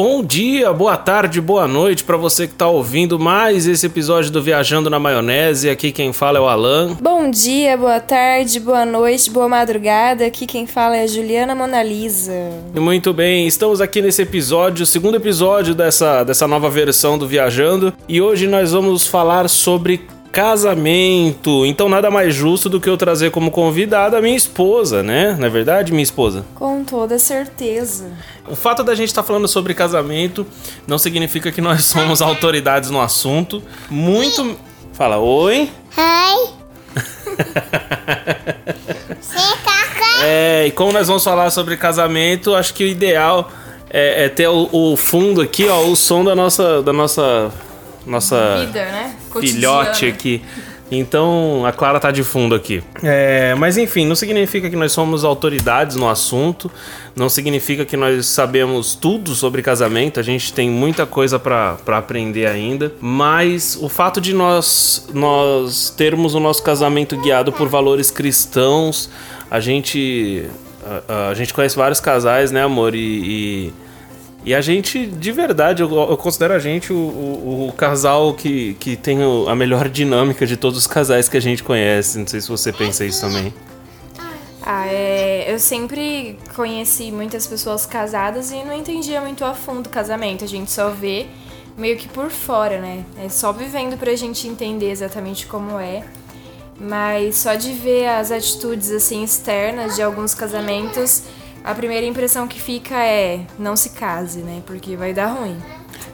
Bom dia, boa tarde, boa noite para você que tá ouvindo mais esse episódio do Viajando na Maionese. Aqui quem fala é o Alan. Bom dia, boa tarde, boa noite, boa madrugada. Aqui quem fala é a Juliana Monalisa. Muito bem, estamos aqui nesse episódio, o segundo episódio dessa, dessa nova versão do Viajando. E hoje nós vamos falar sobre casamento. Então nada mais justo do que eu trazer como convidada a minha esposa, né? Não é verdade, minha esposa? Com toda certeza. O fato da gente estar tá falando sobre casamento não significa que nós somos autoridades no assunto. Muito. Fala, oi. Oi. é, e como nós vamos falar sobre casamento, acho que o ideal é, é ter o, o, fundo aqui, ó, o som da nossa, da nossa nossa Vida, né? Filhote aqui. Então a Clara tá de fundo aqui. É, mas enfim, não significa que nós somos autoridades no assunto, não significa que nós sabemos tudo sobre casamento, a gente tem muita coisa para aprender ainda. Mas o fato de nós, nós termos o nosso casamento guiado por valores cristãos, a gente. A, a gente conhece vários casais, né, amor? e, e e a gente, de verdade, eu, eu considero a gente o, o, o, casal que, que tem a melhor dinâmica de todos os casais que a gente conhece. Não sei se você pensa isso também. Ah, é, eu sempre conheci muitas pessoas casadas e não entendia muito a fundo o casamento. A gente só vê meio que por fora, né? É só vivendo pra gente entender exatamente como é. Mas só de ver as atitudes assim externas de alguns casamentos a primeira impressão que fica é não se case, né? Porque vai dar ruim.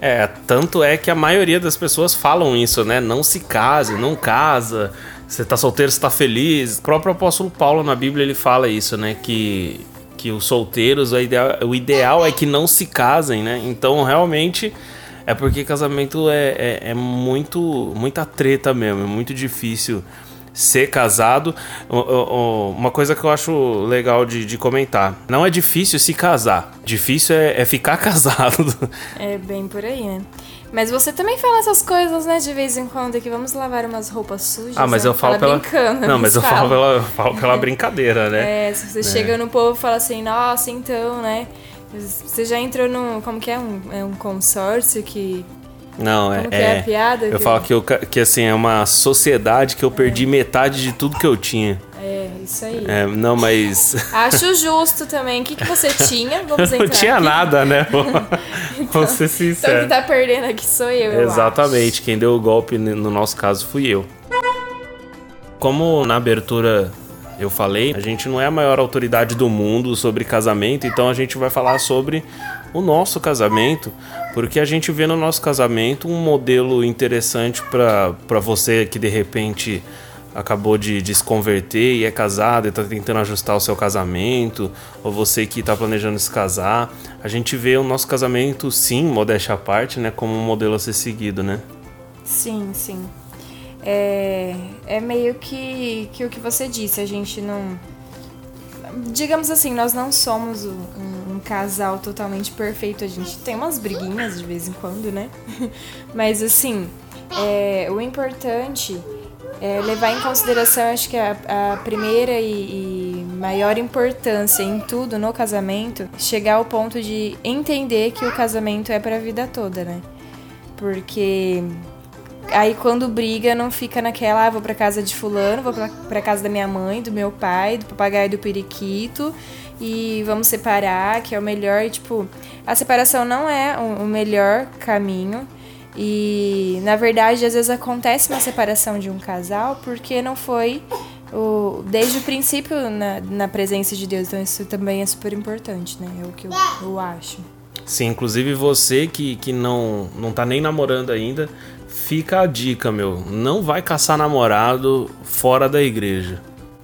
É, tanto é que a maioria das pessoas falam isso, né? Não se case, não casa. Você tá solteiro, você tá feliz. O próprio apóstolo Paulo na Bíblia ele fala isso, né? Que, que os solteiros, o ideal, o ideal é que não se casem, né? Então realmente é porque casamento é, é, é muito muita treta mesmo, é muito difícil ser casado. Uma coisa que eu acho legal de, de comentar: não é difícil se casar, difícil é, é ficar casado. É bem por aí, né? Mas você também fala essas coisas, né, de vez em quando, que vamos lavar umas roupas sujas. Ah, mas né? eu falo fala pela. Brincando, não, mas eu falo pela, eu falo pela brincadeira, né? É, se você é. chega no povo e fala assim, nossa, então, né? Você já entrou num. Como que é? Um, é um consórcio que não, é. é, é piada? Eu falo que, eu, que assim, é uma sociedade que eu perdi é. metade de tudo que eu tinha. É, isso aí. É, não, mas. Acho justo também. O que, que você tinha? Vamos. Não tinha aqui. nada, né? então, Vamos ser sincero. Então quem tá perdendo aqui sou eu. Exatamente. Eu Quem deu o golpe, no nosso caso, fui eu. Como na abertura eu falei, a gente não é a maior autoridade do mundo sobre casamento, então a gente vai falar sobre o nosso casamento, porque a gente vê no nosso casamento um modelo interessante para você que de repente acabou de, de se converter e é casado e está tentando ajustar o seu casamento, ou você que está planejando se casar. A gente vê o nosso casamento, sim, modéstia à parte, né, como um modelo a ser seguido, né? Sim, sim. É, é meio que, que o que você disse, a gente não. Digamos assim, nós não somos um, um casal totalmente perfeito. A gente tem umas briguinhas de vez em quando, né? Mas assim, é, o importante é levar em consideração, acho que a, a primeira e, e, maior importância em tudo no casamento, chegar ao ponto de entender que o casamento é para a vida toda, né? Porque aí quando briga não fica naquela, ah, vou para casa de fulano, vou para casa da minha mãe, do meu pai, do papagaio do periquito e vamos separar, que é o melhor. E, tipo, a separação não é o melhor caminho. E na verdade, às vezes acontece uma separação de um casal porque não foi o, desde o princípio na, na presença de Deus. Então isso também é super importante, né? É o que eu, eu acho. Sim, inclusive você que, que não, não tá nem namorando ainda, fica a dica, meu. Não vai caçar namorado fora da igreja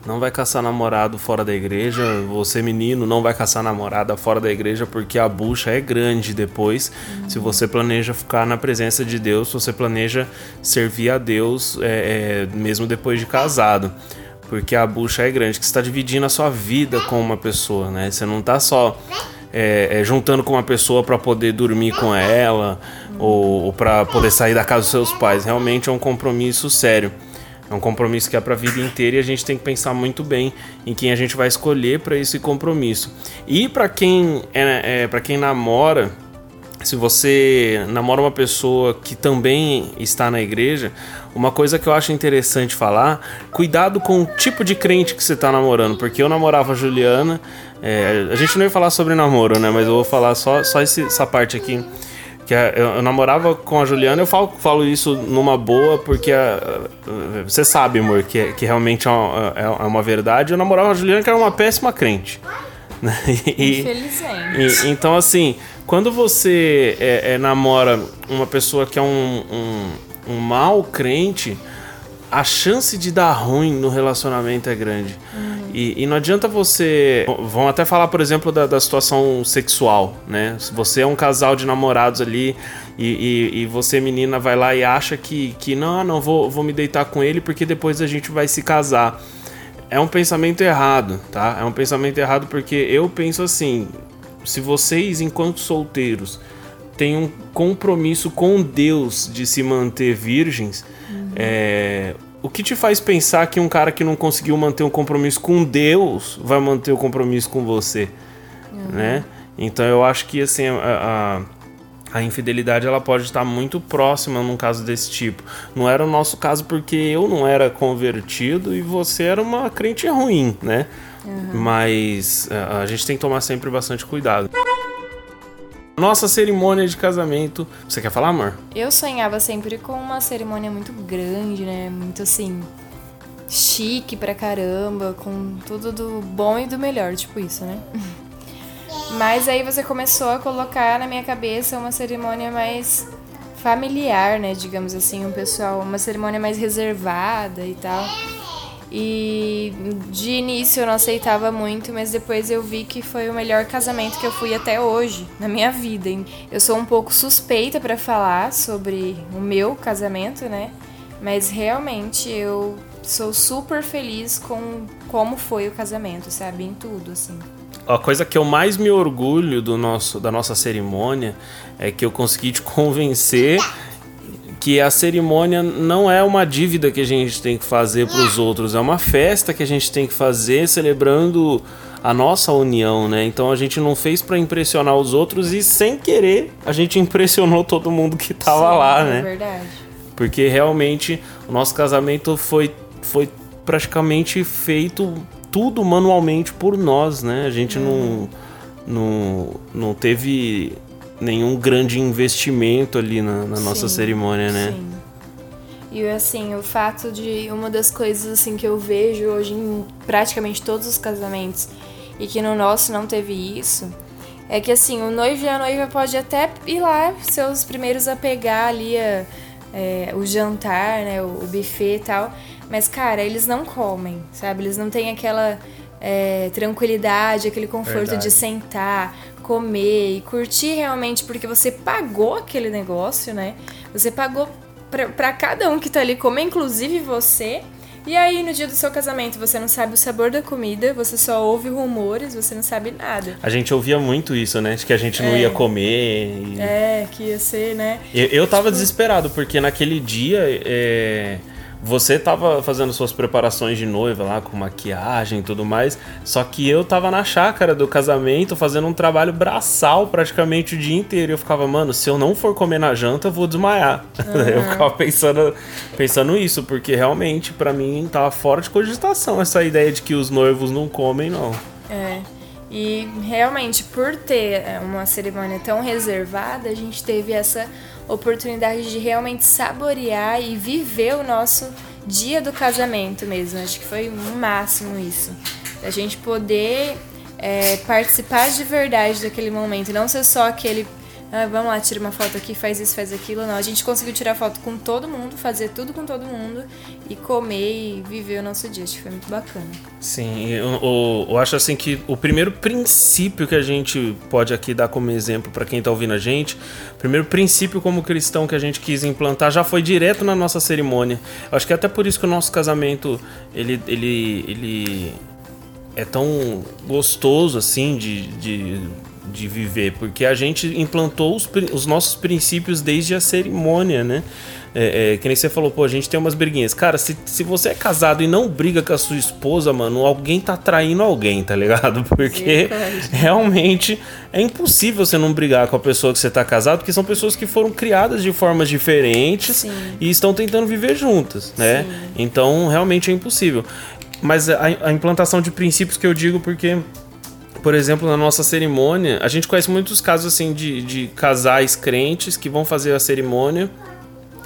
não vai caçar namorado fora da igreja. Você, menino, não vai caçar namorada fora da igreja porque a bucha é grande depois. Uhum. Se você planeja ficar na presença de Deus, se você planeja servir a Deus é, é, mesmo depois de casado. Porque a bucha é grande, que você está dividindo a sua vida com uma pessoa, né? Você não está só é, é, juntando com uma pessoa para poder dormir com ela ou, ou para poder sair da casa dos seus pais. Realmente é um compromisso sério. É um compromisso que é para a vida inteira e a gente tem que pensar muito bem em quem a gente vai escolher para esse compromisso. E para quem é, é para quem namora, se você namora uma pessoa que também está na igreja, uma coisa que eu acho interessante falar, cuidado com o tipo de crente que você está namorando, porque eu namorava a Juliana, é, a gente não ia falar sobre namoro, né? Mas eu vou falar só, só esse, essa parte aqui. Que é, eu, eu, namorava com a Juliana, eu falo, falo isso numa boa, porque a, você sabe, amor, que, que realmente é uma, é, é uma verdade. Eu namorava com a Juliana, que era uma péssima crente. Né? E, Infelizmente. E, então, assim, quando você é, é, namora uma pessoa que é um, um, um mau crente, a chance de dar ruim no relacionamento é grande. Uhum. E, e, não adianta você. Vão até falar, por exemplo, da, da, situação sexual, né? Se você é um casal de namorados ali e, e, e, você, menina, vai lá e acha que, que não, não, vou, vou me deitar com ele porque depois a gente vai se casar. É um pensamento errado, tá? É um pensamento errado porque eu penso assim: se vocês, enquanto solteiros, têm um compromisso com Deus de se manter virgens, uhum. é, o que te faz pensar que um cara que não conseguiu manter um compromisso com Deus vai manter o um compromisso com você, uhum. né? Então eu acho que assim a, a, a, infidelidade ela pode estar muito próxima num caso desse tipo. Não era o nosso caso porque eu não era convertido e você era uma crente ruim, né? Uhum. Mas a, a gente tem que tomar sempre bastante cuidado. Nossa cerimônia de casamento. Você quer falar, amor? Eu sonhava sempre com uma cerimônia muito grande, né? Muito assim. chique pra caramba, com tudo do bom e do melhor, tipo isso, né? Mas aí você começou a colocar na minha cabeça uma cerimônia mais familiar, né? Digamos assim, um pessoal, uma cerimônia mais reservada e tal. E de início eu não aceitava muito, mas depois eu vi que foi o melhor casamento que eu fui até hoje na minha vida. Eu sou um pouco suspeita para falar sobre o meu casamento, né? Mas realmente eu sou super feliz com como foi o casamento, sabe? Em tudo, assim. A coisa que eu mais me orgulho do nosso, da nossa cerimônia é que eu consegui te convencer que a cerimônia não é uma dívida que a gente tem que fazer para os outros, é uma festa que a gente tem que fazer celebrando a nossa união, né? Então a gente não fez para impressionar os outros e sem querer a gente impressionou todo mundo que tava Sim, lá, é né? Verdade. Porque realmente o nosso casamento foi foi praticamente feito tudo manualmente por nós, né? A gente não, não não teve nenhum grande investimento ali na, na nossa cerimônia, né? Sim. E assim, o fato de uma das coisas assim que eu vejo hoje em praticamente todos os casamentos e que no nosso não teve isso, é que assim, o noivo e a noiva pode até ir lá, seus primeiros a pegar ali a, é, o jantar, né, o, o buffet e tal, mas cara, eles não comem, sabe? Eles não têm aquela é, tranquilidade, aquele conforto Verdade. de sentar, comer e curtir realmente, porque você pagou aquele negócio, né? Você pagou para cada um que tá ali comer, inclusive você. E aí, no dia do seu casamento, você não sabe o sabor da comida, você só ouve rumores, você não sabe nada. A gente ouvia muito isso, né? De que a gente não é. ia comer. E... É, que ia ser, né? Eu, eu tava tipo... desesperado, porque naquele dia. É você tava fazendo suas preparações de noiva lá, com maquiagem e tudo mais, só que eu tava na chácara do casamento fazendo um trabalho braçal praticamente o dia inteiro. E eu ficava, mano, se eu não for comer na janta, eu vou desmaiar. Uhum. eu ficava pensando, pensando isso, porque realmente para mim tava fora de cogitação essa ideia de que os noivos não comem, não. É. E realmente, por ter é, uma cerimônia tão reservada, a gente teve essa oportunidade de realmente saborear e viver o nosso dia do casamento mesmo. Acho que foi o máximo isso. A gente poder é, participar de verdade daquele momento, não ser só aquele ah, vamos lá, tira uma foto aqui, faz isso, faz aquilo. Não, a gente conseguiu tirar foto com todo mundo, fazer tudo com todo mundo e comer e viver o nosso dia. Acho que foi muito bacana. Sim, eu, eu, eu acho assim que o primeiro princípio que a gente pode aqui dar como exemplo para quem está ouvindo a gente, o primeiro princípio como cristão que a gente quis implantar já foi direto na nossa cerimônia. Eu acho que é até por isso que o nosso casamento ele, ele, ele é tão gostoso assim de, de de viver, porque a gente implantou os, os nossos princípios desde a cerimônia, né? É, é, que nem você falou, pô, a gente tem umas briguinhas. Cara, se, se você é casado e não briga com a sua esposa, mano, alguém tá traindo alguém, tá ligado? Porque realmente é impossível você não brigar com a pessoa que você tá casado, porque são pessoas que foram criadas de formas diferentes Sim. e estão tentando viver juntas, né? Sim. Então, realmente é impossível. Mas a, a implantação de princípios que eu digo porque por exemplo, na nossa cerimônia, a gente conhece muitos casos assim de, de casais crentes que vão fazer a cerimônia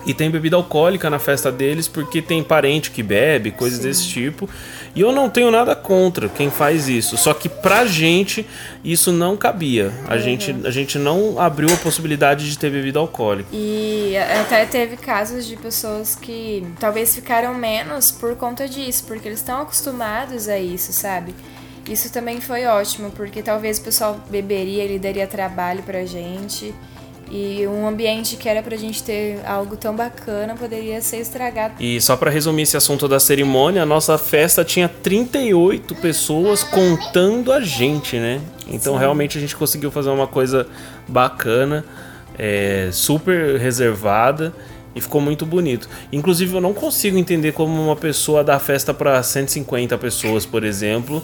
e tem bebida alcoólica na festa deles porque tem parente que bebe, coisas Sim. desse tipo. E eu não tenho nada contra quem faz isso. Só que pra gente isso não cabia. A, uhum. gente, a gente não abriu a possibilidade de ter bebida alcoólica. E até teve casos de pessoas que talvez ficaram menos por conta disso, porque eles estão acostumados a isso, sabe? Isso também foi ótimo, porque talvez o pessoal beberia, ele daria trabalho pra gente. E um ambiente que era pra gente ter algo tão bacana poderia ser estragado. E só para resumir esse assunto da cerimônia, a nossa festa tinha 38 pessoas contando a gente, né? Então Sim. realmente a gente conseguiu fazer uma coisa bacana, é, super reservada e ficou muito bonito. Inclusive eu não consigo entender como uma pessoa dá festa para 150 pessoas, por exemplo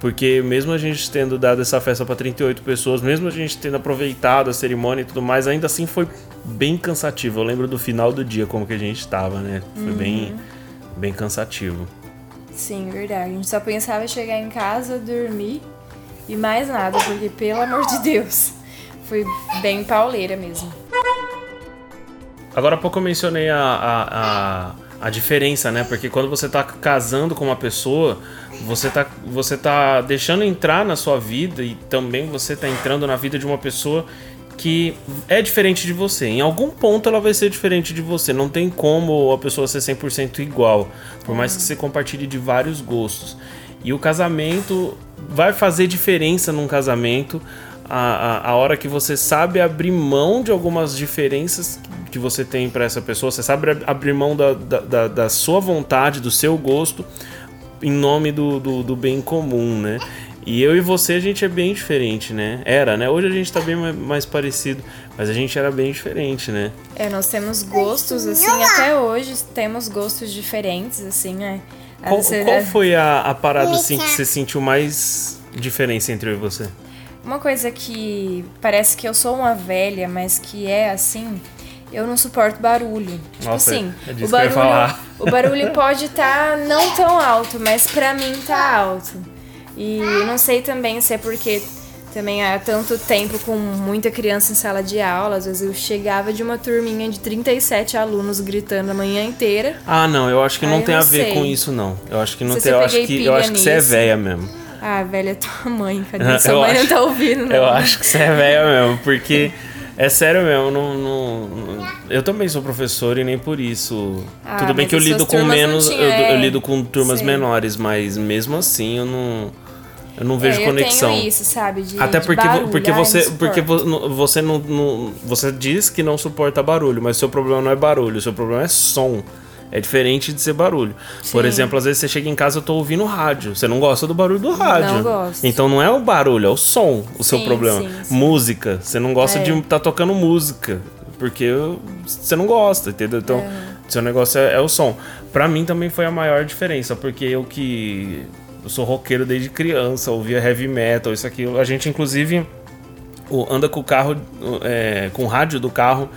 porque mesmo a gente tendo dado essa festa para 38 pessoas, mesmo a gente tendo aproveitado a cerimônia e tudo mais, ainda assim foi bem cansativo. Eu lembro do final do dia como que a gente estava, né? Foi uhum. bem bem cansativo. Sim, verdade. A gente só pensava em chegar em casa, dormir e mais nada, porque pelo amor de Deus, foi bem pauleira mesmo. Agora há pouco eu mencionei a, a, a a diferença, né? Porque quando você tá casando com uma pessoa, você tá, você tá deixando entrar na sua vida e também você tá entrando na vida de uma pessoa que é diferente de você. Em algum ponto ela vai ser diferente de você. Não tem como a pessoa ser 100% igual, por mais que você compartilhe de vários gostos. E o casamento vai fazer diferença num casamento a, a, a hora que você sabe abrir mão de algumas diferenças que você tem para essa pessoa, você sabe abrir mão da, da, da, sua vontade, do seu gosto, em nome do, do, do, bem comum, né? E eu e você, a gente é bem diferente, né? Era, né? Hoje a gente tá bem mais parecido, mas a gente era bem diferente, né? É, nós temos gostos, assim, até hoje temos gostos diferentes, assim, né? Qual, qual foi a, a parada, assim, que você sentiu mais diferença entre eu e você? Uma coisa que parece que eu sou uma velha, mas que é assim, eu não suporto barulho. Tipo Nossa, assim, é o barulho, o barulho pode estar tá não tão alto, mas pra mim tá alto. E não sei também se é porque também há tanto tempo com muita criança em sala de aula, às vezes eu chegava de uma turminha de 37 alunos gritando a manhã inteira. Ah, não, eu acho que não tem a ver sei. com isso não. Eu acho que não se tem, eu acho que eu acho que você é velha mesmo. Ah, velha é tua mãe, cadê? Sua mãe acho, não tá ouvindo, não. Eu acho que você é velha mesmo, porque É sério mesmo, não, não, não, eu também sou professor e nem por isso. Ah, Tudo bem que eu lido com menos, tinha, eu, é. eu, lido com turmas Sim. menores, mas mesmo assim eu não eu não vejo é, conexão. Eu tenho isso, sabe? De, Até porque, de barulho, porque você, porque você não, não, você diz que não suporta barulho, mas seu problema não é barulho, seu problema é som. É diferente de ser barulho. Sim. Por exemplo, às vezes você chega em casa e eu tô ouvindo rádio. Você não gosta do barulho do rádio. Não gosto. Então não é o barulho, é o som o sim, seu problema. Sim, sim. Música. Você não gosta é. de estar tá tocando música. Porque você não gosta, entendeu? Então, é. seu negócio é, é, o som. Pra mim também foi a maior diferença, porque eu que. Eu sou roqueiro desde criança, ouvia heavy metal, isso aqui. A gente, inclusive, anda com o carro, é, com o rádio do carro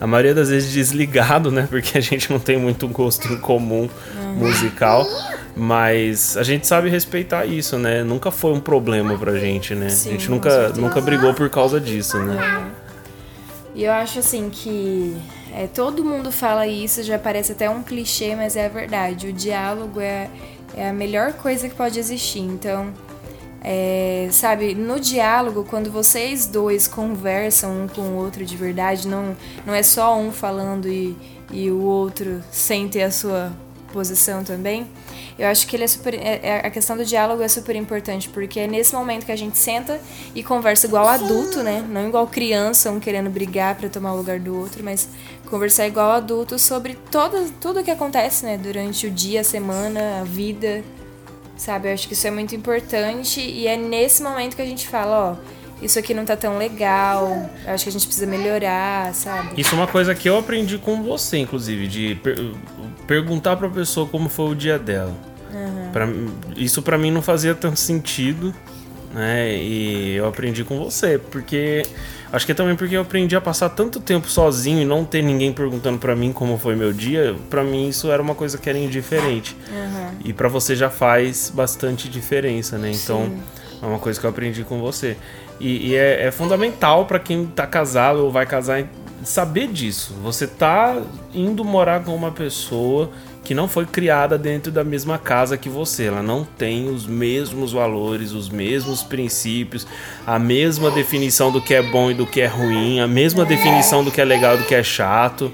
a maioria das vezes desligado, né? Porque a gente não tem muito gosto em comum uhum. musical. Mas a gente sabe respeitar isso, né? Nunca foi um problema pra gente, né? Sim, a gente nunca, nunca brigou por causa disso, né? E eu acho assim que é, todo mundo fala isso, já parece até um clichê, mas é a verdade. O diálogo é, é a melhor coisa que pode existir. Então, é, sabe, no diálogo, quando vocês dois conversam um com o outro de verdade, não, não é só um falando e, e o outro sem ter a sua posição também. Eu acho que ele é super, é, é, a questão do diálogo é super importante, porque é nesse momento que a gente senta e conversa igual adulto, né? Não igual criança, um querendo brigar para tomar o lugar do outro, mas conversar igual adulto sobre todo, tudo o que acontece, né? Durante o dia, a semana, a vida, Sabe? Eu acho que isso é muito importante e é nesse momento que a gente fala, ó, isso aqui não tá tão legal, eu acho que a gente precisa melhorar, sabe? Isso é uma coisa que eu aprendi com você, inclusive, de per perguntar pra pessoa como foi o dia dela. Uhum. Pra, isso para mim não fazia tanto sentido, né? E eu aprendi com você, porque acho que é também porque eu aprendi a passar tanto tempo sozinho e não ter ninguém perguntando para mim como foi meu dia, para mim isso era uma coisa que era indiferente. Uhum. E para você já faz bastante diferença, né? Então Sim. é uma coisa que eu aprendi com você. E, e é, é, fundamental para quem tá casado ou vai casar saber disso. Você tá indo morar com uma pessoa que não foi criada dentro da mesma casa que você. Ela não tem os mesmos valores, os mesmos princípios, a mesma definição do que é bom e do que é ruim, a mesma definição do que é legal e do que é chato.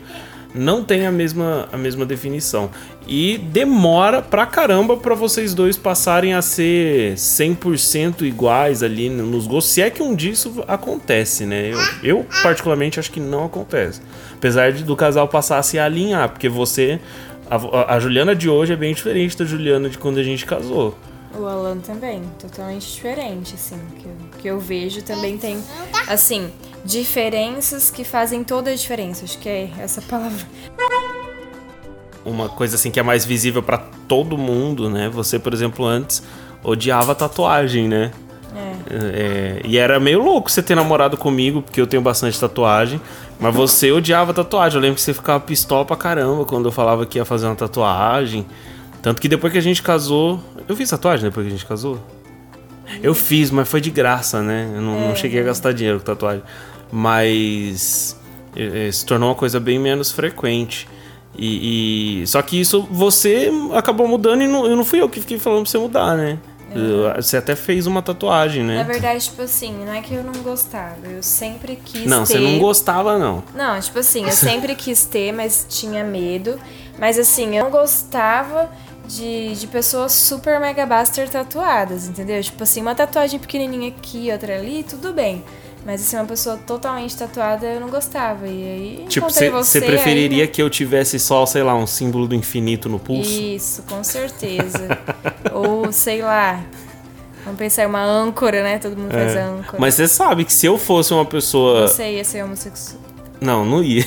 Não tem a mesma, a mesma definição. E demora pra caramba pra vocês dois passarem a ser 100% iguais ali nos gostos. Se é que um disso acontece, né? Eu, eu particularmente acho que não acontece. Apesar de, do casal passar a se alinhar, porque você a, a, Juliana de hoje é bem diferente da Juliana de quando a gente casou. O Alan também, totalmente diferente, assim, que eu, que eu vejo também tem, assim, diferenças que fazem toda a diferença, acho que é essa palavra. Uma coisa assim que é mais visível para todo mundo, né? Você, por exemplo, antes odiava tatuagem, né? É. É, e era meio louco você ter namorado comigo, porque eu tenho bastante tatuagem. Mas você odiava tatuagem. Eu lembro que você ficava pistola pra caramba quando eu falava que ia fazer uma tatuagem. Tanto que depois que a gente casou. Eu fiz tatuagem depois que a gente casou? Eu fiz, mas foi de graça, né? Eu não, é. não cheguei a gastar dinheiro com tatuagem. Mas. É, se tornou uma coisa bem menos frequente. E, e, só que isso você acabou mudando e não, eu não fui eu que fiquei falando pra você mudar, né? Você até fez uma tatuagem, né? Na verdade, tipo assim, não é que eu não gostava, eu sempre quis não, ter. Não, você não gostava, não. Não, tipo assim, eu sempre quis ter, mas tinha medo. Mas assim, eu não gostava de, de pessoas super mega buster tatuadas, entendeu? Tipo assim, uma tatuagem pequenininha aqui, outra ali, tudo bem. Mas assim, uma pessoa totalmente tatuada eu não gostava. E aí. Tipo, você preferiria aí, que eu tivesse só, sei lá, um símbolo do infinito no pulso? Isso, com certeza. Ou, sei lá. Vamos pensar, uma âncora, né? Todo mundo é. faz âncora. Mas você sabe que se eu fosse uma pessoa. Você ia ser homossexual. Não, não ia.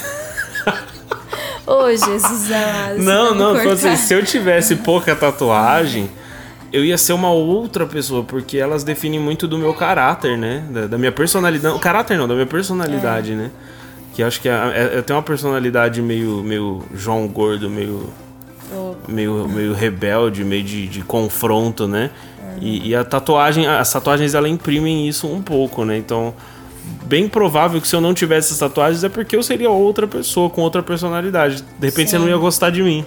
Ô, oh, Jesus amado. Não, não, assim, se eu tivesse pouca tatuagem eu ia ser uma outra pessoa, porque elas definem muito do meu caráter, né? Da, da minha personalidade. O caráter não, da minha personalidade, é. né? Que acho que é, é, eu tenho uma personalidade meio, meio João Gordo, meio. Oh. Meio, meio rebelde, meio de, de confronto, né? Uhum. E, e, a tatuagem, as tatuagens ela imprimem isso um pouco, né? Então, bem provável que se eu não tivesse essas tatuagens é porque eu seria outra pessoa, com outra personalidade. De repente Sim. você não ia gostar de mim.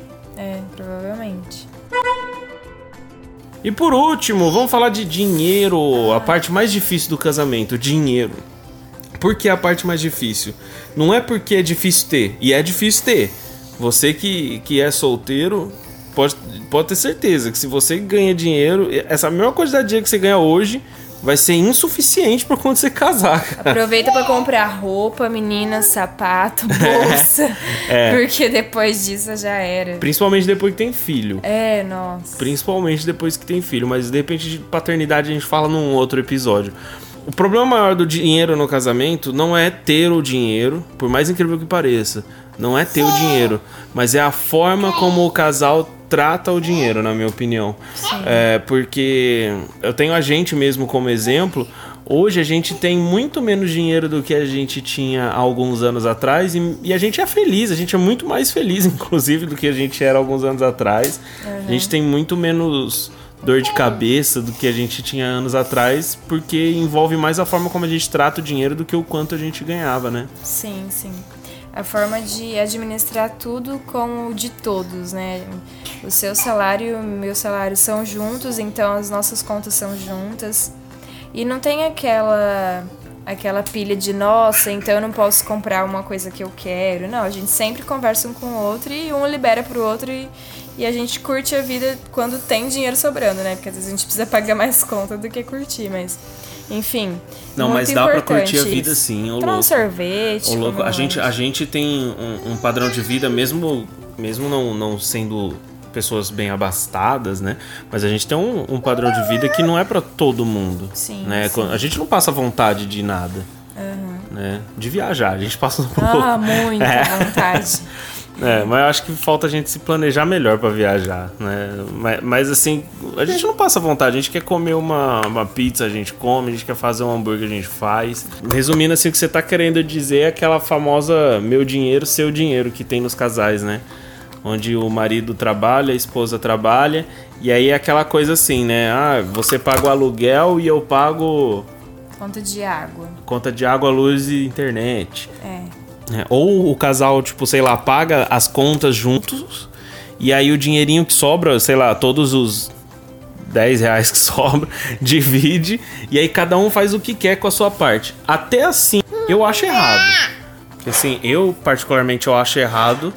E por último, vamos falar de dinheiro, a parte mais difícil do casamento, dinheiro. Por que a parte mais difícil? Não é porque é difícil ter, e é difícil ter. Você que, que é solteiro, pode, pode ter certeza que se você ganha dinheiro, essa mesma quantidade de dinheiro que você ganha hoje, vai ser insuficiente para quando você casar. Cara. Aproveita para comprar roupa, menina, sapato, bolsa, é. porque depois disso já era. Principalmente depois que tem filho. É, nossa. Principalmente depois que tem filho, mas de repente de paternidade a gente fala num outro episódio. O problema maior do dinheiro no casamento não é ter o dinheiro, por mais incrível que pareça. Não é ter o dinheiro, mas é a forma como o casal trata o dinheiro, na minha opinião. É, porque eu tenho a gente mesmo como exemplo. Hoje a gente tem muito menos dinheiro do que a gente tinha há alguns anos atrás e, e, a gente é feliz, a gente é muito mais feliz, inclusive, do que a gente era alguns anos atrás. Uhum. A gente tem muito menos dor de cabeça do que a gente tinha anos atrás, porque envolve mais a forma como a gente trata o dinheiro do que o quanto a gente ganhava, né? Sim, sim a forma de administrar tudo com o de todos, né? O seu salário e o meu salário são juntos, então as nossas contas são juntas. E não tem aquela aquela pilha de nossa, então eu não posso comprar uma coisa que eu quero. Não, a gente sempre conversa um com o outro e um libera pro outro e, e a gente curte a vida quando tem dinheiro sobrando, né? Porque às vezes a gente precisa pagar mais conta do que curtir, mas enfim. Não, mas dá para curtir a vida sim. Ô, louco. um sorvete. Ô, louco. A, gente, a gente tem um, um, padrão de vida, mesmo, mesmo não, não sendo pessoas bem abastadas, né? Mas a gente tem um, um padrão de vida que não é para todo mundo. Sim, né? sim. A gente não passa vontade de nada. Né? De viajar, a gente passa um pouco. Ah, muita É. vontade. É, mas eu acho que falta a gente se planejar melhor pra viajar, né? Mas, mas, assim, a gente não passa vontade, a gente quer comer uma, uma pizza, a gente come, a gente quer fazer um hambúrguer, a gente faz. Resumindo assim, o que você tá querendo dizer é aquela famosa meu dinheiro, seu dinheiro que tem nos casais, né? Onde o marido trabalha, a esposa trabalha, e aí é aquela coisa assim, né? Ah, você paga o aluguel e eu pago Conta de água. conta de água, luz e internet. É. É, ou o casal, tipo, sei lá, paga as contas juntos e aí o dinheirinho que sobra, sei lá, todos os 10 reais que sobra, divide e aí cada um faz o que quer com a sua parte. Até assim, eu acho errado. Assim, eu particularmente eu acho errado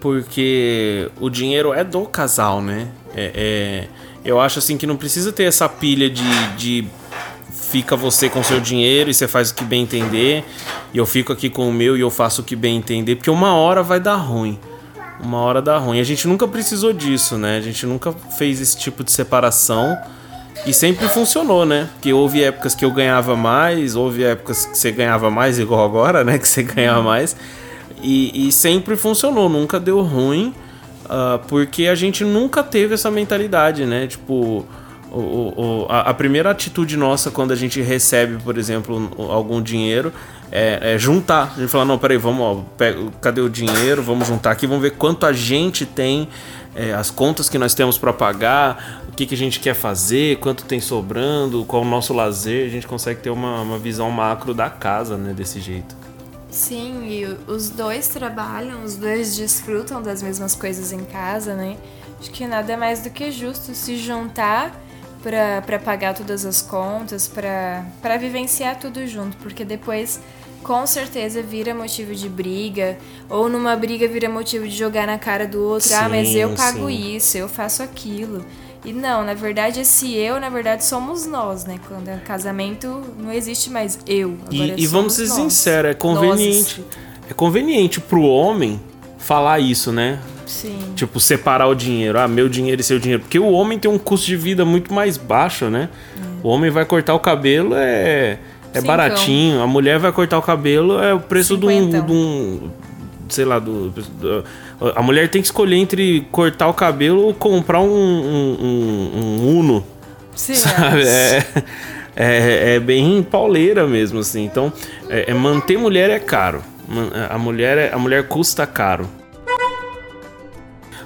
porque o dinheiro é do casal, né? É, é- eu acho assim que não precisa ter essa pilha de, de fica você com seu dinheiro e você faz o que bem entender, e eu fico aqui com o meu e eu faço o que bem entender, porque uma hora vai dar ruim. Uma hora dá ruim. A gente nunca precisou disso, né? A gente nunca fez esse tipo de separação e sempre funcionou, né? Porque houve épocas que eu ganhava mais, houve épocas que você ganhava mais, igual agora, né? Que você ganhava mais. E, e sempre funcionou, nunca deu ruim, ah, porque a gente nunca teve essa mentalidade, né? Tipo, o, o- o- a, primeira atitude nossa quando a gente recebe, por exemplo, um- algum dinheiro é, é juntar. A gente fala, não, peraí, vamos, ó, pega- cadê o dinheiro? Vamos juntar aqui, vamos ver quanto a gente tem, é, as contas que nós temos para pagar, o que, que a gente quer fazer, quanto tem sobrando, qual o nosso lazer. A gente consegue ter uma, uma visão macro da casa, né, desse jeito. Sim, e os dois trabalham, os dois desfrutam das mesmas coisas em casa, né? Acho que nada mais do que justo se juntar pra pra pagar todas as contas, pra pra vivenciar tudo junto, porque depois com certeza vira motivo de briga, ou numa briga vira motivo de jogar na cara do outro, ah, mas Sim, eu pago sim. isso, eu faço aquilo. E não, na verdade, esse eu, na verdade, somos nós, né? Quando é casamento, não existe mais eu. E, e vamos ser nós. sinceros, é conveniente. É conveniente pro homem falar isso, né? Sim. Tipo, separar o dinheiro. Ah, meu dinheiro e seu dinheiro. Porque o homem tem um custo de vida muito mais baixo, né? O homem vai cortar o cabelo, é, é Cincão. baratinho. A mulher vai cortar o cabelo, é o preço de um, de um. Sei lá, do, do- A mulher tem que escolher entre cortar o cabelo ou comprar um, um, um- um Uno. Sim, Sabe? É, é, é bem pauleira mesmo, assim. Então, é, é manter mulher é caro. A mulher, é- a mulher custa caro.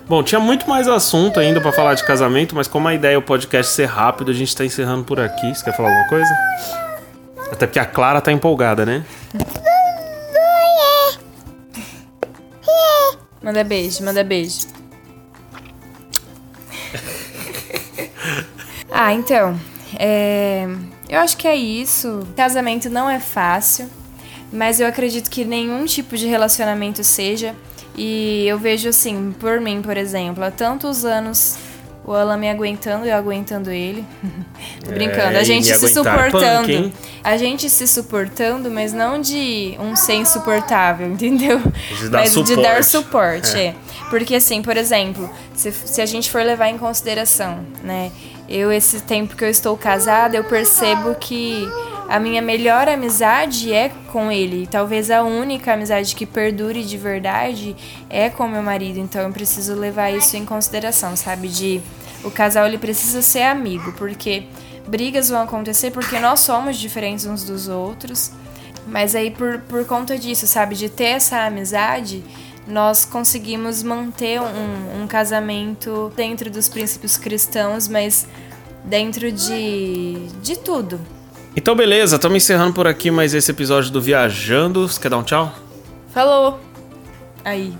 Bom, tinha muito mais assunto ainda pra falar de casamento, mas como a ideia é o podcast ser rápido, a gente tá encerrando por aqui. Você quer falar alguma coisa? Até porque a Clara tá empolgada, né? Manda beijo, manda beijo. ah, então. é, Eu acho que é isso. Casamento não é fácil, mas eu acredito que nenhum tipo de relacionamento seja. E eu vejo assim, por mim, por exemplo, há tantos anos o Alan me aguentando e eu aguentando ele. Tô brincando, É, a gente se suportando. punk, a gente se suportando, mas não de um ser insuportável, entendeu? De dar mas de dar suporte. suporte, é. Porque assim, por exemplo, se, se a gente for levar em consideração, né? Eu, esse tempo que eu estou casada, eu percebo que a minha melhor amizade é com ele. Talvez a única amizade que perdure de verdade é com meu marido. Então eu preciso levar isso em consideração, sabe? De o casal ele precisa ser amigo, porque brigas vão acontecer porque nós somos diferentes uns dos outros. Mas aí, por, por conta disso, sabe, de ter essa amizade, nós conseguimos manter um, um casamento dentro dos princípios cristãos, mas dentro de, de tudo. Então, beleza, estamos encerrando por aqui mais esse episódio do Viajando. Você quer dar um tchau? Falou! Aí.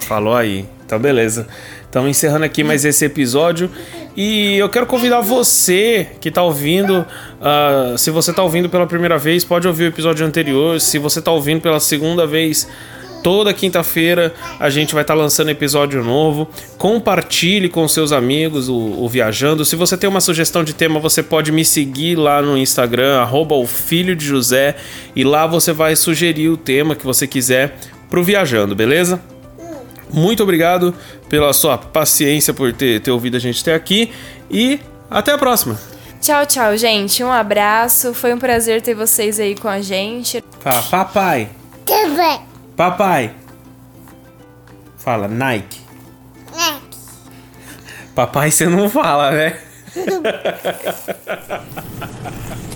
Falou aí. Então, beleza. Estamos encerrando aqui mais esse episódio. E eu quero convidar você que está ouvindo. ah, se você está ouvindo pela primeira vez, pode ouvir o episódio anterior. Se você está ouvindo pela segunda vez, toda quinta-feira a gente vai estar lançando episódio novo. Compartilhe com seus amigos o, o Viajando. Se você tem uma sugestão de tema, você pode me seguir lá no Instagram, arroba o Filho de José. E lá você vai sugerir o tema que você quiser pro Viajando, beleza? muito obrigado pela sua paciência por ter, ter ouvido a gente até aqui e até a próxima. Tchau, tchau, gente. Um abraço. Foi um prazer ter vocês aí com a gente. Fala, papai. Também. Papai. Fala, Nike. Nike. Papai você não fala, né?